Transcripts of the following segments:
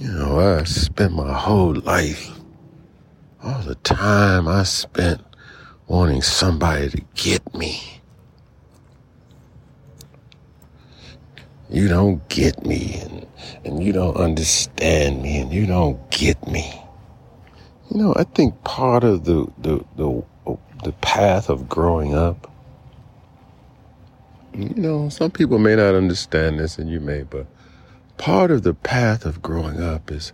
You know, I spent my whole life, all the time I spent wanting somebody to get me. You don't get me, and, and you don't understand me, and you don't get me. You know, I think part of the, the, the, the path of growing up, you know, some people may not understand this, and you may, but part of the path of growing up is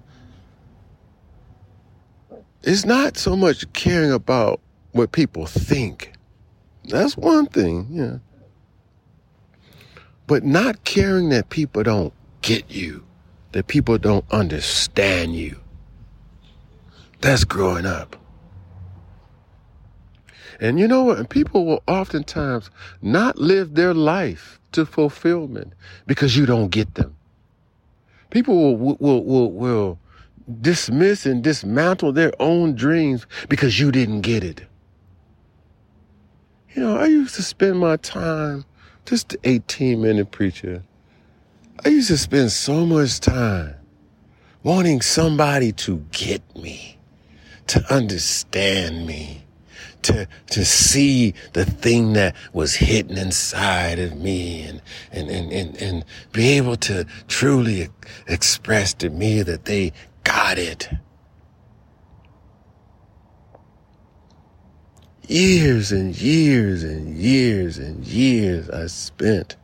it's not so much caring about what people think. That's one thing, yeah. But not caring that people don't get you, that people don't understand you. That's growing up. And you know what? People will oftentimes not live their life to fulfillment because you don't get them. People will, will, will, will dismiss and dismantle their own dreams because you didn't get it. You know, I used to spend my time, just 18 minute preacher. I used to spend so much time wanting somebody to get me, to understand me, to to see the thing that was hidden inside of me and and and and, and be able to truly express to me that they got it. Years and years and years and years I spent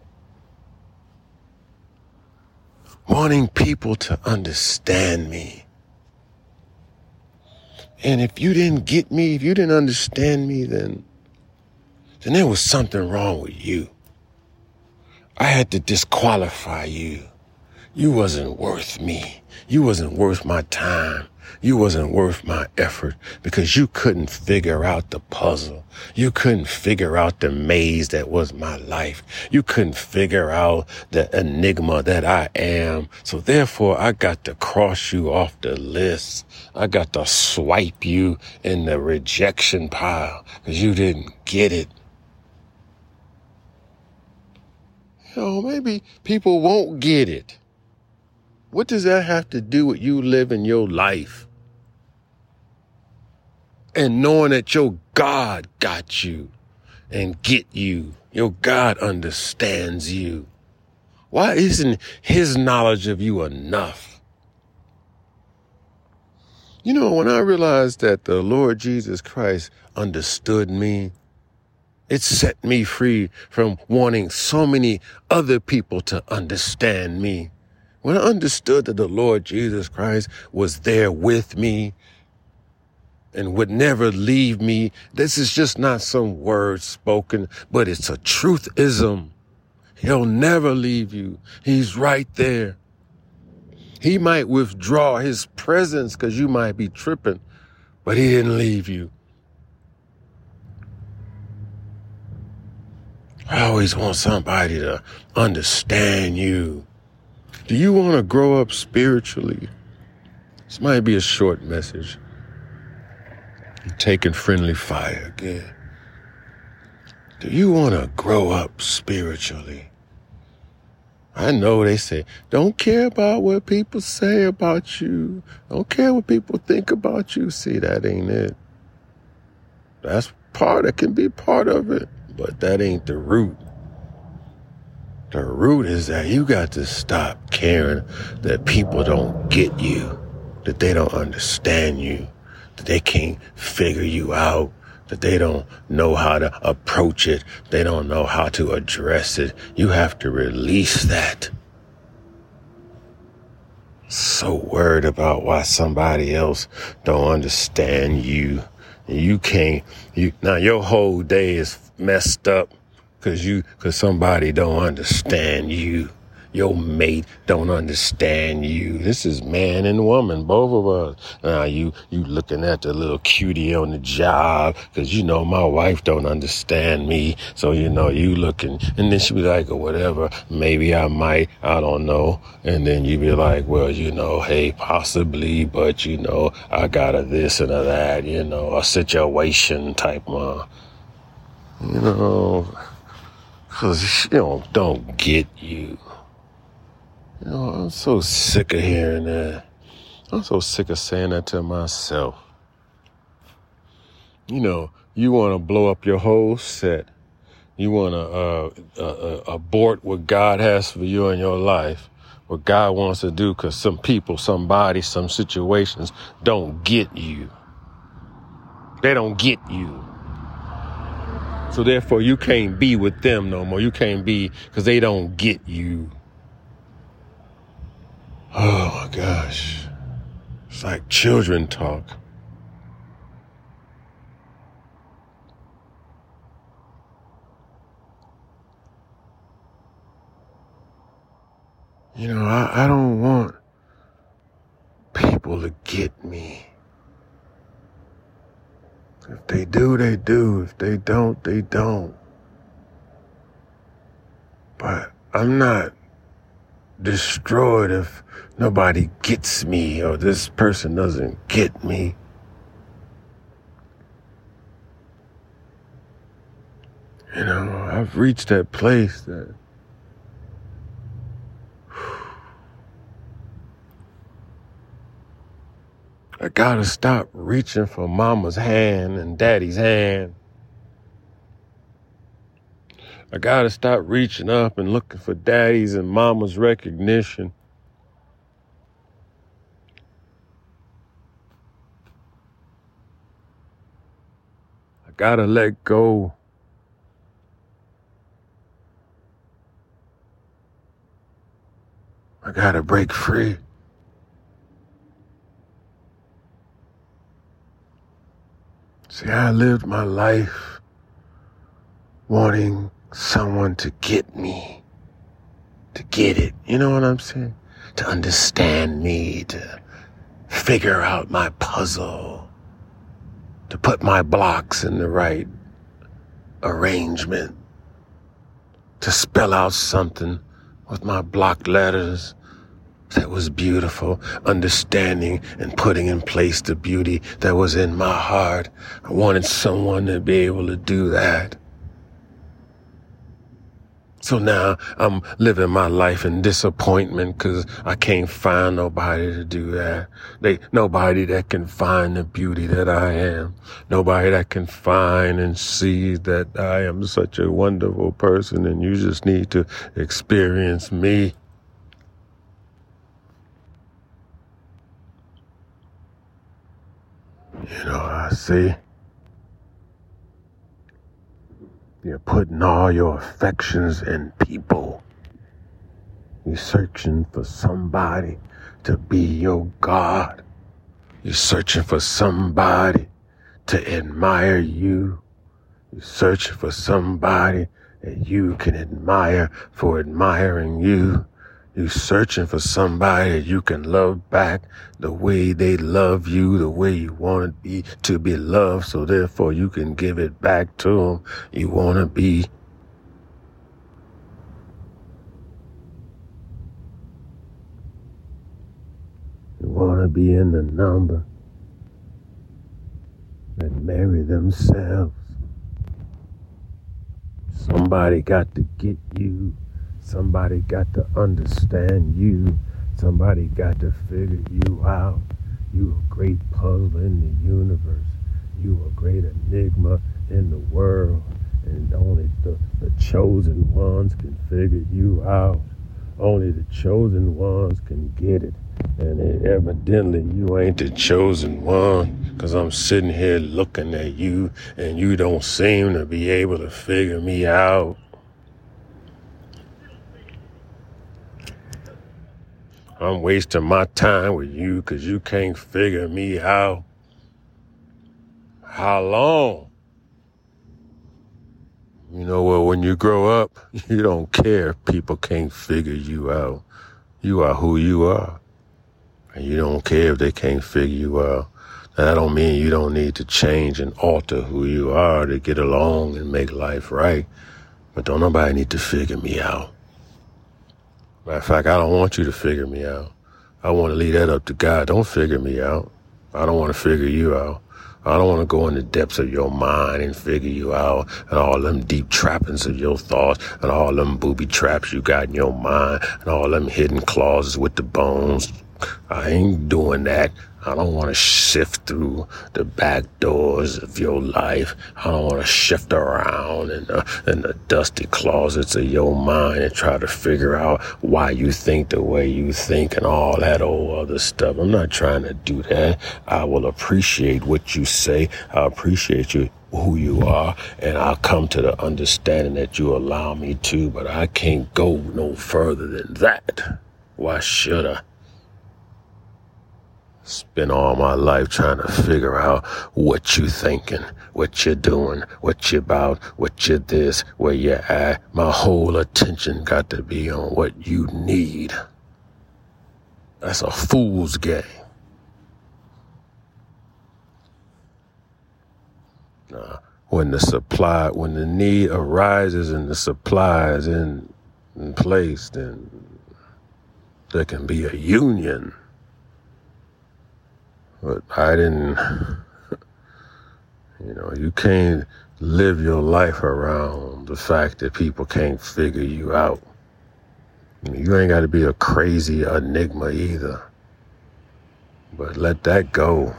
wanting people to understand me and if you didn't get me, if you didn't understand me, then, then there was something wrong with you. I had to disqualify you. You wasn't worth me. You wasn't worth my time. You wasn't worth my effort because you couldn't figure out the puzzle. You couldn't figure out the maze that was my life. You couldn't figure out the enigma that I am. So therefore I got to cross you off the list. I got to swipe you in the rejection pile because you didn't get it. You know, maybe people won't get it. What does that have to do with you living your life? And knowing that your God got you and get you. Your God understands you. Why isn't his knowledge of you enough? You know, when I realized that the Lord Jesus Christ understood me, it set me free from wanting so many other people to understand me. When I understood that the Lord Jesus Christ was there with me and would never leave me, this is just not some word spoken, but it's a truthism. He'll never leave you. He's right there. He might withdraw his presence because you might be tripping, but he didn't leave you. I always want somebody to understand you do you want to grow up spiritually? This might be a short message. I'm taking friendly fire again. Do you want to grow up spiritually? I know they say, don't care about what people say about you. Don't care what people think about you. See, that ain't it. That's part, it can be part of it, but that ain't the root. The root is that you got to stop caring that people don't get you, that they don't understand you, that they can't figure you out, that they don't know how to approach it, they don't know how to address it. You have to release that. So worried about why somebody else don't understand you. You can't, you, now your whole day is messed up Cause you, cause somebody don't understand you. Your mate don't understand you. This is man and woman, both of us. Now you, you looking at the little cutie on the job, cause you know my wife don't understand me. So, you know, you looking, and then she be like, or whatever, maybe I might, I don't know. And then you be like, well, you know, hey, possibly, but you know, I got a this and a that, you know, a situation type, uh, you know, Cause you know, don't get you. You know, I'm so sick of hearing that. I'm so sick of saying that to myself. You know, you want to blow up your whole set. You want to uh, uh, uh, abort what God has for you in your life, what God wants to do, because some people, somebody, some situations don't get you. They don't get you. So therefore, you can't be with them no more. You can't be because they don't get you. Oh my gosh. It's like children talk. You know, I, I don't want people to get me. They do, they do. If they don't, they don't. But I'm not destroyed if nobody gets me or this person doesn't get me. You know, I've reached that place that I gotta stop reaching for mama's hand and daddy's hand. I gotta stop reaching up and looking for daddy's and mama's recognition. I gotta let go. I gotta break free. See, I lived my life wanting someone to get me, to get it. You know what I'm saying? To understand me, to figure out my puzzle, to put my blocks in the right arrangement, to spell out something with my block letters that was beautiful, understanding and putting in place the beauty that was in my heart. I wanted someone to be able to do that. So now I'm living my life in disappointment because I can't find nobody to do that. They, nobody that can find the beauty that I am. Nobody that can find and see that I am such a wonderful person and you just need to experience me. You know, I see. You're putting all your affections in people. You're searching for somebody to be your God. You're searching for somebody to admire you. You're searching for somebody that you can admire for admiring you. You searching for somebody you can love back the way they love you, the way you want to be to be loved. So therefore you can give it back to them. You want to be. You want to be in the number that marry themselves. Somebody got to get you. Somebody got to understand you. Somebody got to figure you out. You a great puzzle in the universe. You a great enigma in the world. And only the, the chosen ones can figure you out. Only the chosen ones can get it. And evidently you ain't the chosen one. Cause I'm sitting here looking at you and you don't seem to be able to figure me out. I'm wasting my time with you because you can't figure me out. How long? You know what? Well, when you grow up, you don't care if people can't figure you out. You are who you are. And you don't care if they can't figure you out. That don't mean you don't need to change and alter who you are to get along and make life right. But don't nobody need to figure me out. Matter of fact, I don't want you to figure me out. I want to leave that up to God. Don't figure me out. I don't want to figure you out. I don't want to go in the depths of your mind and figure you out and all them deep trappings of your thoughts and all them booby traps you got in your mind and all them hidden clauses with the bones I ain't doing that. I don't want to shift through the back doors of your life. I don't want to shift around in the, in the dusty closets of your mind and try to figure out why you think the way you think and all that old other stuff. I'm not trying to do that. I will appreciate what you say. I appreciate you who you are, and I'll come to the understanding that you allow me to, but I can't go no further than that. Why should I? Spend all my life trying to figure out what you thinking, what you're doing, what you about, what you this, where you at. My whole attention got to be on what you need. That's a fool's game. Nah, when the supply, when the need arises and the supply is in, in place, then there can be a union. But I didn't, you know, you can't live your life around the fact that people can't figure you out. You ain't got to be a crazy enigma either. But let that go.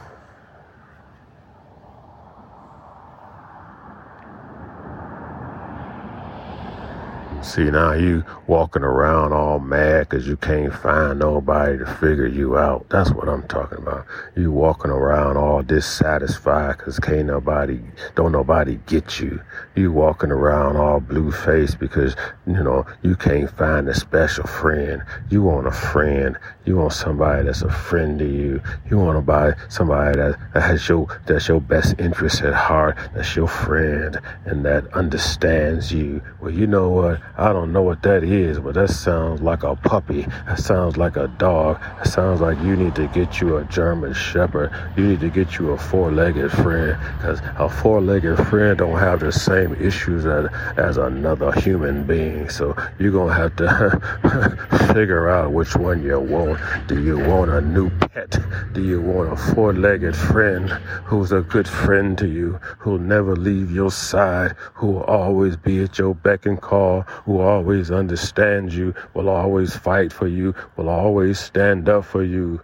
See, now you walking around all mad because you can't find nobody to figure you out. That's what I'm talking about. You walking around all dissatisfied because can't nobody, don't nobody get you. You walking around all blue faced because, you know, you can't find a special friend. You want a friend. You want somebody that's a friend to you. You want to buy somebody that, that has your, that's your best interest at heart. That's your friend and that understands you. Well, you know what? I don't know what that is, but that sounds like a puppy. That sounds like a dog. It sounds like you need to get you a German Shepherd. You need to get you a four-legged friend, because a four-legged friend don't have the same issues as, as another human being. So you're gonna have to figure out which one you want. Do you want a new pet? Do you want a four-legged friend who's a good friend to you, who'll never leave your side, who will always be at your beck and call? Who always understands you, will always fight for you, will always stand up for you.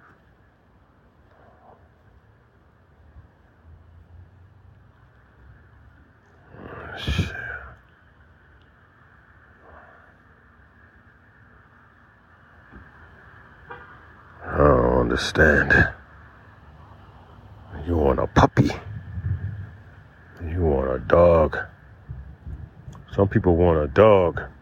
I don't understand. You want a puppy. You want a dog. Some people want a dog.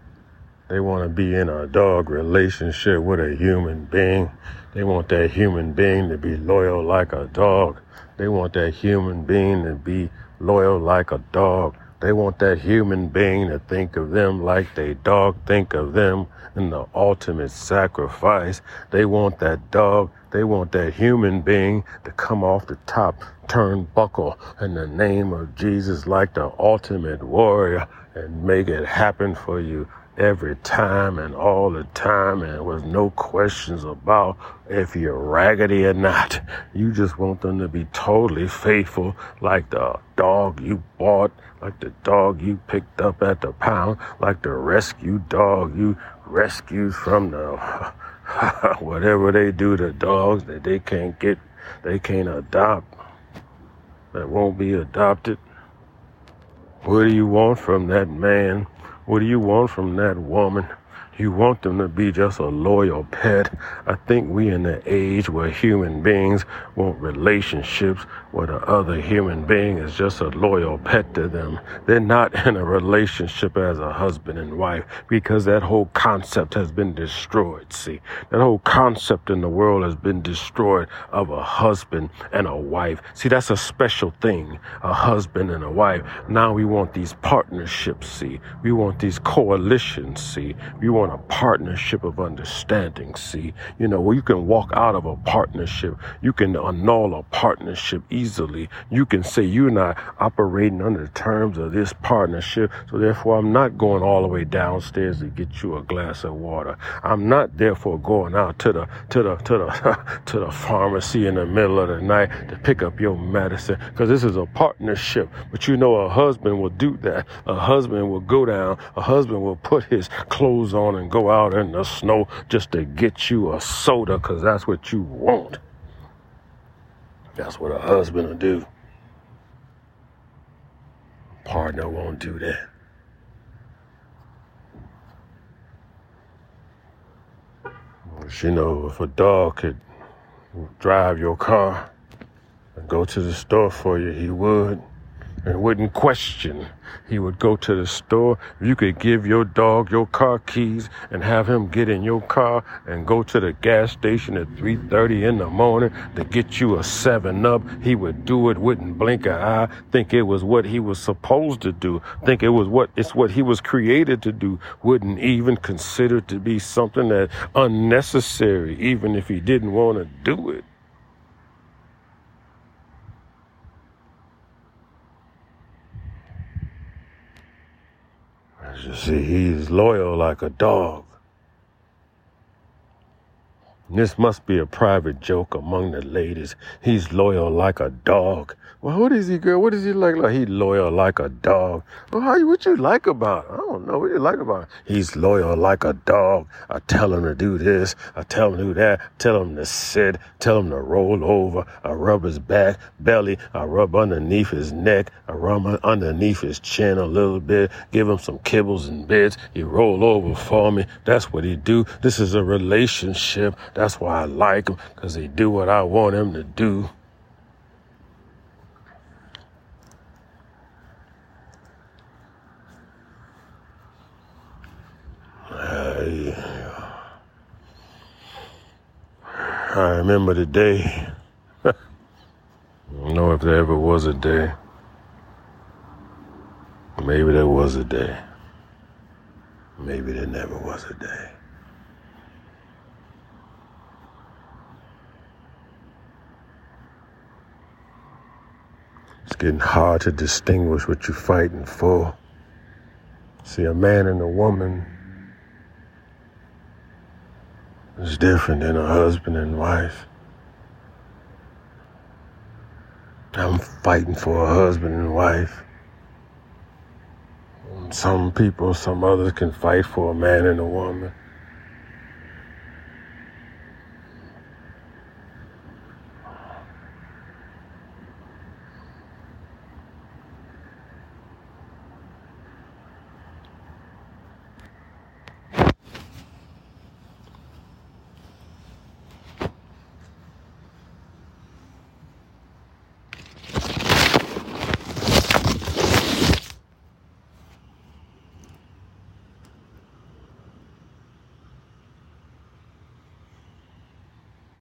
They want to be in a dog relationship with a human being. They want that human being to be loyal like a dog. They want that human being to be loyal like a dog. They want that human being to think of them like they dog think of them in the ultimate sacrifice. They want that dog, they want that human being to come off the top turnbuckle in the name of Jesus like the ultimate warrior and make it happen for you every time and all the time and with no questions about if you're raggedy or not. You just want them to be totally faithful like the dog you bought, like the dog you picked up at the pound, like the rescue dog you rescued from the whatever they do to dogs that they can't get, they can't adopt, that won't be adopted. What do you want from that man? What do you want from that woman? You want them to be just a loyal pet. I think we in the age where human beings want relationships where the other human being is just a loyal pet to them. They're not in a relationship as a husband and wife because that whole concept has been destroyed. See, that whole concept in the world has been destroyed of a husband and a wife. See, that's a special thing, a husband and a wife. Now we want these partnerships. See, we want these coalitions. See, we want a partnership of understanding. See, you know, where you can walk out of a partnership, you can annul a partnership. You can say you're not operating under the terms of this partnership. So therefore, I'm not going all the way downstairs to get you a glass of water. I'm not therefore going out to the to the to the to the pharmacy in the middle of the night to pick up your medicine because this is a partnership. But you know, a husband will do that. A husband will go down. A husband will put his clothes on and go out in the snow just to get you a soda because that's what you want. That's what a husband will do. Partner won't do that. You know, if a dog could drive your car and go to the store for you, he would and wouldn't question. He would go to the store. You could give your dog your car keys and have him get in your car and go to the gas station at 3:30 in the morning to get you a 7 up. He would do it, wouldn't blink an eye, think it was what he was supposed to do, think it was what it's what he was created to do, wouldn't even consider to be something that unnecessary even if he didn't want to do it. You see, he's loyal like a dog. This must be a private joke among the ladies. He's loyal like a dog. Well, what is he, girl? What is he like? Like he loyal like a dog. Well, how? What you like about? It? I don't know. What you like about? It? He's loyal like a dog. I tell him to do this. I tell him to do that. Tell him to sit. Tell him to roll over. I rub his back, belly. I rub underneath his neck. I rub underneath his chin a little bit. Give him some kibbles and bits. He roll over for me. That's what he do. This is a relationship. Why I like him, because he do what I want him to do. I remember the day. I don't know if there ever was a day. Maybe there was a day. Maybe there never was a day. It's getting hard to distinguish what you're fighting for. See, a man and a woman is different than a husband and wife. I'm fighting for a husband and wife. Some people, some others can fight for a man and a woman.